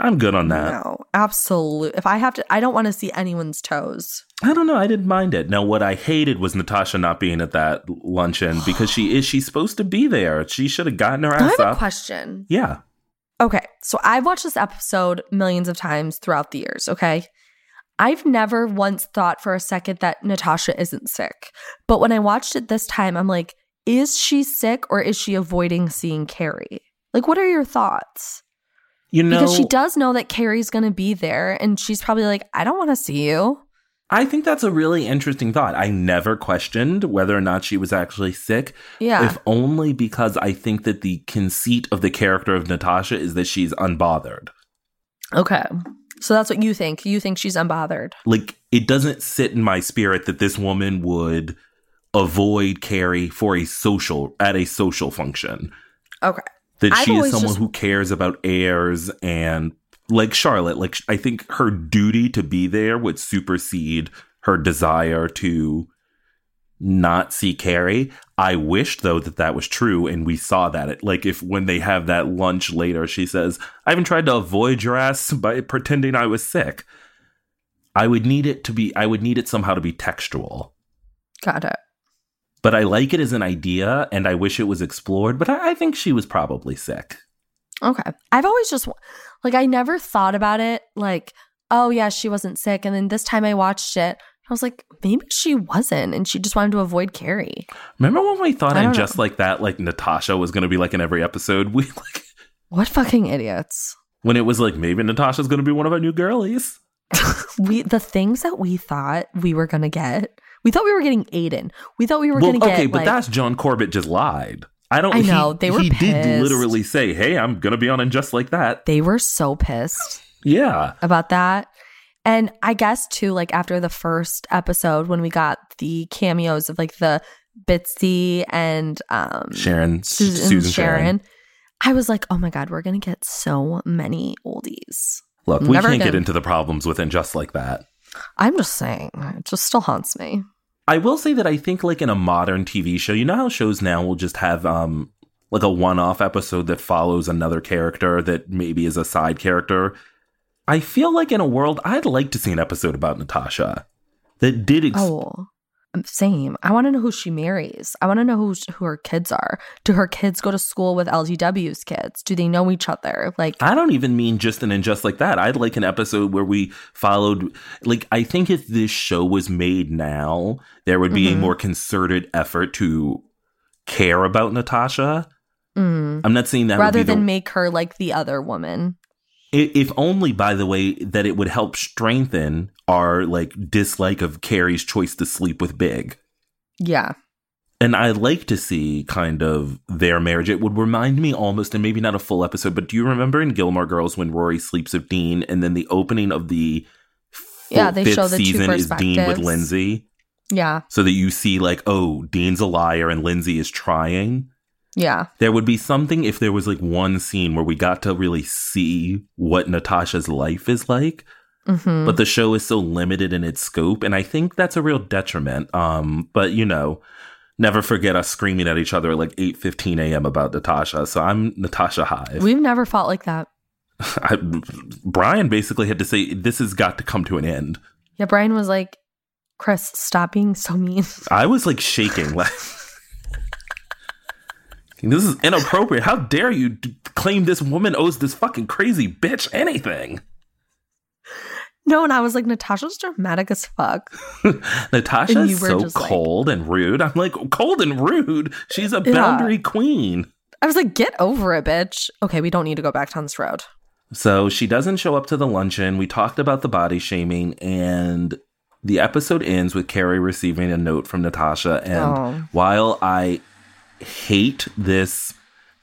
I'm good on that. no, absolutely. If I have to, I don't want to see anyone's toes. I don't know. I didn't mind it. Now, what I hated was Natasha not being at that luncheon because she is she's supposed to be there. She should have gotten her I ass have a up. question. Yeah. Okay, so I've watched this episode millions of times throughout the years, okay? I've never once thought for a second that Natasha isn't sick. But when I watched it this time, I'm like, is she sick or is she avoiding seeing Carrie? Like, what are your thoughts? You know, because she does know that Carrie's going to be there and she's probably like, I don't want to see you. I think that's a really interesting thought. I never questioned whether or not she was actually sick. Yeah. If only because I think that the conceit of the character of Natasha is that she's unbothered. okay. So that's what you think. You think she's unbothered. Like, it doesn't sit in my spirit that this woman would avoid Carrie for a social, at a social function. Okay. That I've she is someone just- who cares about heirs and, like Charlotte, like, I think her duty to be there would supersede her desire to not see Carrie. I wish though that that was true, and we saw that. It, like if when they have that lunch later, she says, "I haven't tried to avoid your ass by pretending I was sick." I would need it to be. I would need it somehow to be textual. Got it. But I like it as an idea, and I wish it was explored. But I, I think she was probably sick. Okay. I've always just like I never thought about it like, oh yeah, she wasn't sick. And then this time I watched it, I was like, maybe she wasn't, and she just wanted to avoid Carrie. Remember when we thought I in just like that, like Natasha was going to be like in every episode? We like What fucking idiots. when it was like maybe Natasha's going to be one of our new girlies. We the things that we thought we were gonna get. We thought we were getting Aiden. We thought we were well, gonna get okay, but like, that's John Corbett just lied. I don't. I know, He, they were He did literally say, "Hey, I'm gonna be on and just like that." they were so pissed Yeah, about that. And I guess too, like after the first episode, when we got the cameos of like the Bitsy and um Sharon, Susan, Susan Sharon, Sharon. I was like, oh my god, we're gonna get so many oldies. Look, we can't get into the problems with just like that. I'm just saying, it just still haunts me. I will say that I think like in a modern TV show, you know how shows now will just have um like a one-off episode that follows another character that maybe is a side character. I feel like in a world I'd like to see an episode about Natasha that did ex- Oh, same. I want to know who she marries. I want to know who who her kids are. Do her kids go to school with LGW's kids? Do they know each other? Like, I don't even mean just and just like that. I'd like an episode where we followed like I think if this show was made now, there would be Mhm. a more concerted effort to care about Natasha. mm, I'm not saying that rather would be the- than make her like the other woman. If only by the way that it would help strengthen our like dislike of Carrie's choice to sleep with Big. Yeah. And I like to see kind of their marriage. It would remind me almost, and maybe not a full episode, but do you remember in Gilmore Girls when Rory sleeps with Dean, and then the opening of the full Yeah, they fifth show the two season is Dean with. Lindsay, Yeah. so that you see like, oh, Dean's a liar and Lindsay is trying. Yeah. There would be something if there was like one scene where we got to really see what Natasha's life is like. hmm but the show is so limited in its scope and i think that's a real detriment um but you know never forget us screaming at each other at like 8 15 a.m about natasha so i'm natasha hive We've never fought like that. I, brian basically had to say this has got to come to an end Yeah. Brian was like, Chris, stop being so mean. i was like shaking like this is inappropriate how dare you d- claim this woman owes this fucking crazy bitch anything no, and I was like, Natasha's dramatic as fuck. Natasha is so just like- cold and rude. I'm like, cold and rude. She's a Yeah. boundary queen. I was like, get over it, bitch. Okay, we don't need to go back down this road. So she doesn't show up to the luncheon. We talked about the body shaming, and the episode ends with Carrie receiving a note from Natasha. And Oh. while I hate this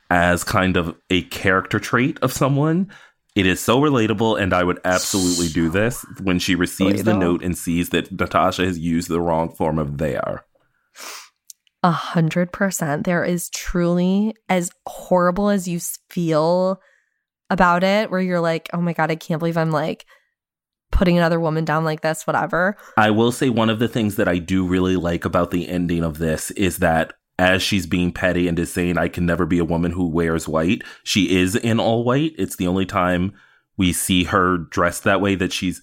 as kind of a character trait of someone, it is so relatable, and I would absolutely do this when she receives the note and sees that Natasha has used the wrong form of there. A hundred percent. There is truly as horrible as you feel about it, where you're like, oh my God, I can't believe I'm like putting another woman down like this, whatever. I will say one of the things that I do really like about the ending of this is that as she's being petty and is saying, I can never be a woman who wears white, she is in all white. It's the only time we see her dressed that way that she's.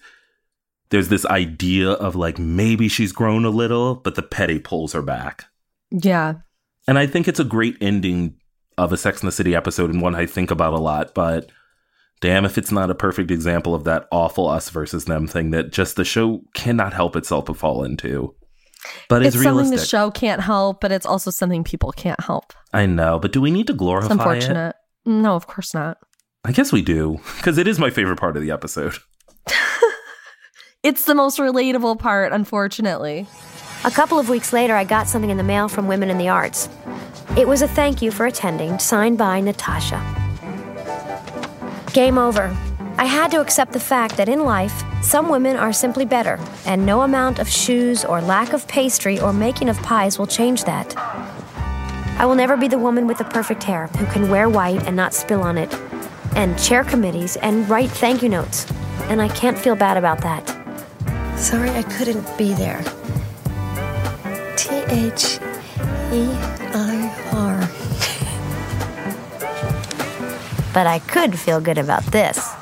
There's this idea of like maybe she's grown a little, but the petty pulls her back. Yeah. And I think it's a great ending of a Sex in the City episode and one I think about a lot, but damn if it's not a perfect example of that awful us versus them thing that just the show cannot help itself but fall into. But it's, It's, something the show can't help, but it's also something people can't help. I know, but do we need to It's glorify it? unfortunate. No, of course not. I guess we do, because it is my favorite part of the episode. It's the most relatable part, unfortunately. A couple of weeks later, I got something in the mail from Women in the Arts. It was a thank you for attending, signed by Natasha. Game over. I had to accept the fact that in life, some women are simply better, and no amount of shoes or lack of pastry or making of pies will change that. I will never be the woman with the perfect hair who can wear white and not spill on it, and chair committees and write thank you notes, and I can't feel bad about that. Sorry I couldn't be there. T H E I R. but I could feel good about this.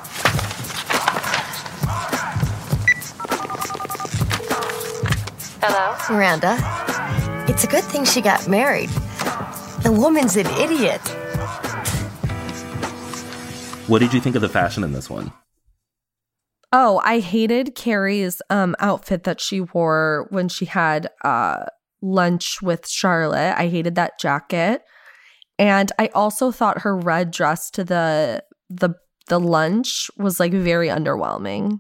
Hello? Miranda, it's a good thing she got married. The woman's an idiot. What did you think of the fashion in this one? Oh, I hated Carrie's um outfit that she wore when she had uh lunch with Charlotte. I hated that jacket. And I also thought her red dress to the the the lunch was like very underwhelming.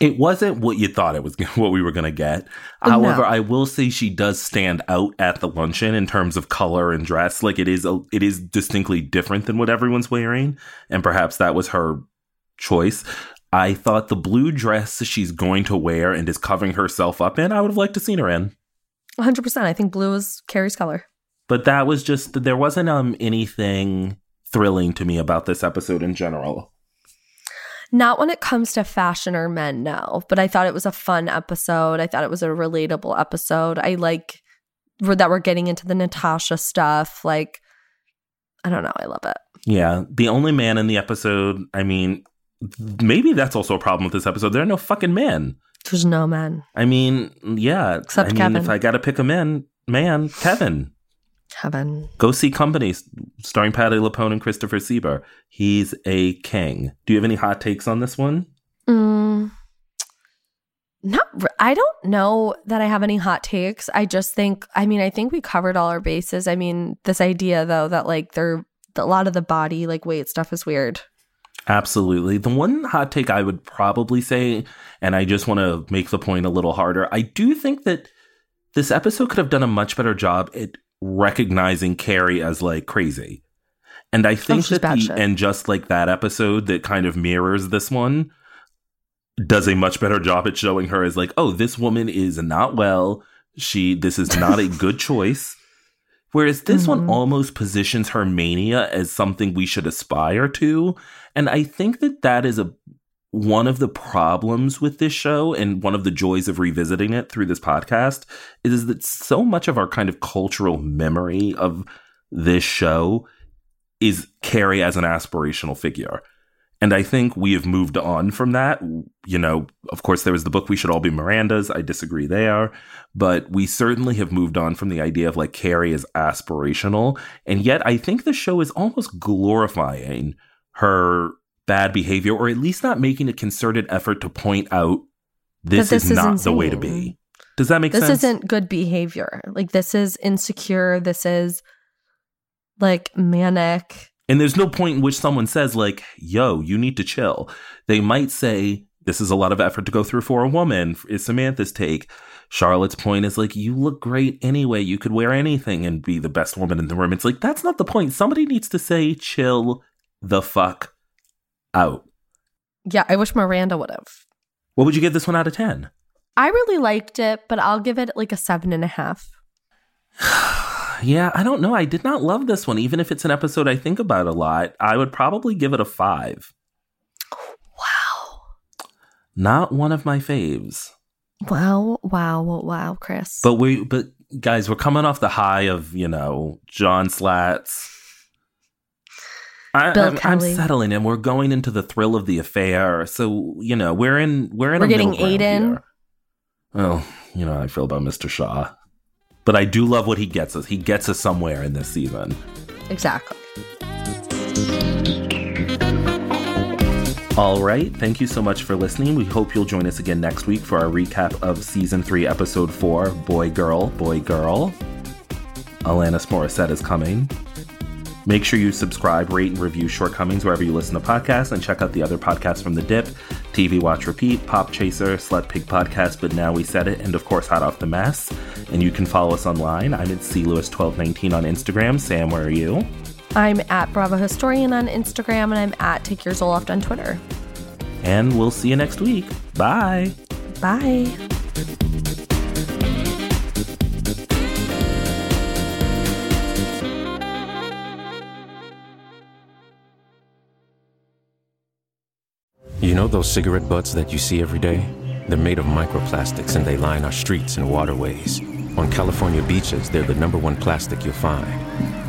It wasn't what you thought it was, what we were going to get. Oh, However. I will say she does stand out at the luncheon in terms of color and dress. Like it is, a, it is distinctly different than what everyone's wearing, and perhaps that was her choice. I thought the blue dress she's going to wear and is covering herself up in, I would have liked to seen her in. 100%. I think blue is Carrie's color. But that was just there wasn't um anything thrilling to me about this episode in general. Not when it comes to fashion or men, no. But I thought it was a fun episode. I thought it was a relatable episode. I like that we're getting into the Natasha stuff. Like, I don't know. I love it. Yeah. The only man in the episode, I mean, maybe that's also a problem with this episode. There are no fucking men. There's no men. I mean, yeah. Except I mean, Kevin. if I got to pick a man, man, Kevin. Kevin. Go see Company, starring Patti LuPone and Christopher Sieber. He's a king. Do you have any hot takes on this one? Mm, not. I don't know that I have any hot takes. I just think. I mean, I think we covered all our bases. I mean, this idea though that like they're a lot of the body like weight stuff is weird. Absolutely. The one hot take I would probably say, and I just want to make the point a little harder, I do think that this episode could have done a much better job at recognizing Carrie as like crazy. And I think she's that the, and just like that episode that kind of mirrors this one does a much better job at showing her as like, oh, this woman is not well. She, this is not a good choice. Whereas this Mm-hmm. one almost positions her mania as something we should aspire to. And I think that that is a one of the problems with this show and one of the joys of revisiting it through this podcast is that so much of our kind of cultural memory of this show is Carrie as an aspirational figure. And I think we have moved on from that. You know, of course, there was the book We Should All Be Miranda's. I disagree there. But we certainly have moved on from the idea of like Carrie as aspirational. And yet I think the show is almost glorifying her bad behavior, or at least not making a concerted effort to point out this, this is is not the way to be. Does that make this sense? This isn't good behavior. Like this is insecure. This is like manic. And there's no point in which someone says, like, yo, you need to chill. They might say, this is a lot of effort to go through for a woman, is Samantha's take. Charlotte's point is like, you look great anyway. You could wear anything and be the best woman in the room. It's like, that's not the point. Somebody needs to say, chill the fuck out. Yeah, I wish Miranda would have. What would you give this one out of 10? I really liked it, but I'll give it like a seven and a half. Yeah, I don't know. I did not love this one. Even if it's an episode I think about a lot, I would probably give it a five. Wow. Not one of my faves. Wow, wow, wow, Chris. But we, but guys, we're coming off the high of you know John Slats. I, Bill I'm, I'm settling, and we're going into the thrill of the affair. So you know we're in we're in We're getting Aiden. Oh, you know how I feel about Mr. Shaw, but I do love what he gets us. He gets us somewhere in this season. exactly. All right. Thank you so much for listening. We hope you'll join us again next week for our recap of season three, episode four Boy Girl, Boy Girl. Alanis Morissette is coming. Make sure you subscribe, rate, and review Shortcomings wherever you listen to podcasts, and check out the other podcasts from The Dip, TV Watch Repeat, Pop Chaser, Slut Pig Podcast, But Now We Said It, and of course, Hot Off the Mess. And you can follow us online. I'm at CLewis1219 on Instagram. Sam, where are you? I'm at Bravo Historian on Instagram and I'm at Take Your Zoloft on Twitter. And we'll see you next week. Bye. Bye. You know those cigarette butts that you see every day? They're made of microplastics and they line our streets and waterways. On California beaches, they're the number one plastic you'll find.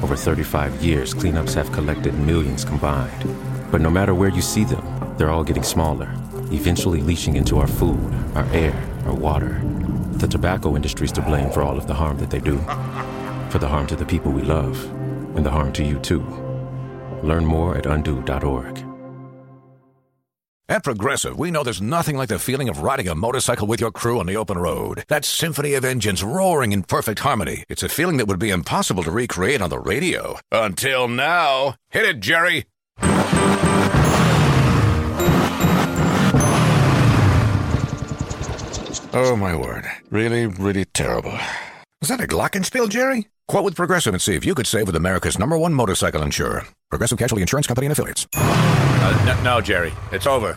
Over 35 years, cleanups have collected millions combined. But no matter where you see them, they're all getting smaller, eventually leaching into our food, our air, our water. The tobacco industry's to blame for all of the harm that they do. For the harm to the people we love, and the harm to you too. Learn more at undo.org. At Progressive, we know there's nothing like the feeling of riding a motorcycle with your crew on the open road. That symphony of engines roaring in perfect harmony. It's a feeling that would be impossible to recreate on the radio. Until now. Hit it, Jerry. Oh, my word. Really, really terrible. Was that a glockenspiel, Jerry? Quote with Progressive and see if you could save with America's number one motorcycle insurer. Progressive Casualty Insurance Company and Affiliates. Uh, no, no, Jerry. It's over.